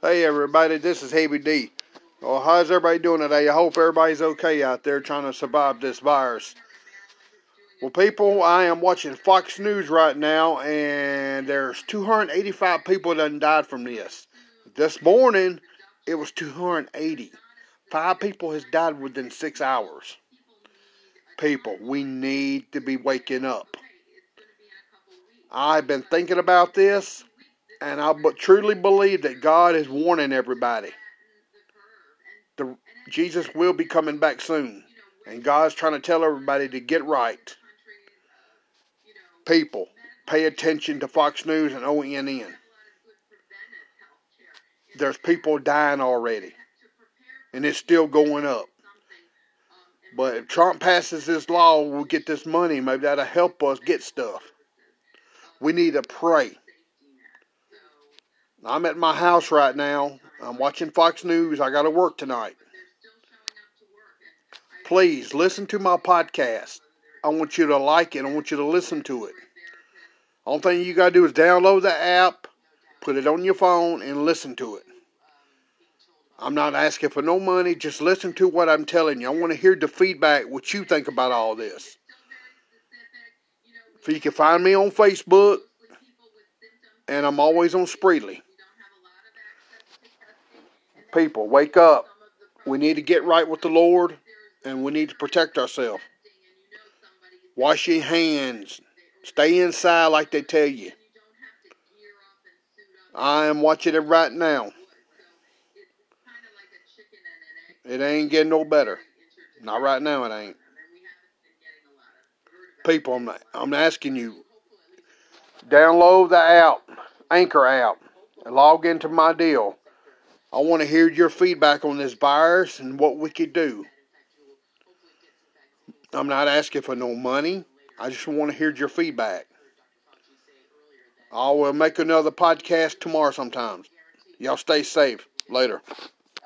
Hey everybody, this is Heavy D. Well, how's everybody doing today? I hope everybody's okay out there trying to survive this virus. Well, people, I am watching Fox News right now, and there's 285 people that died from this. This morning, it was 280. Five people has died within six hours. People, we need to be waking up. I've been thinking about this and I but truly believe that God is warning everybody. The, Jesus will be coming back soon. And God's trying to tell everybody to get right. People, pay attention to Fox News and ONN. There's people dying already. And it's still going up. But if Trump passes this law, we'll get this money. Maybe that'll help us get stuff. We need to pray. I'm at my house right now. I'm watching Fox News. I got to work tonight. Please listen to my podcast. I want you to like it. I want you to listen to it. Only thing you got to do is download the app, put it on your phone, and listen to it. I'm not asking for no money. Just listen to what I'm telling you. I want to hear the feedback, what you think about all this. If you can find me on Facebook, and I'm always on Spreely. People, wake up. We need to get right with the Lord and we need to protect ourselves. Wash your hands. Stay inside like they tell you. I am watching it right now. It ain't getting no better. Not right now, it ain't. People, I'm, I'm asking you, download the app, Anchor app, and log into my deal. I want to hear your feedback on this virus and what we could do. I'm not asking for no money. I just want to hear your feedback. I will make another podcast tomorrow sometimes. Y'all stay safe. Later.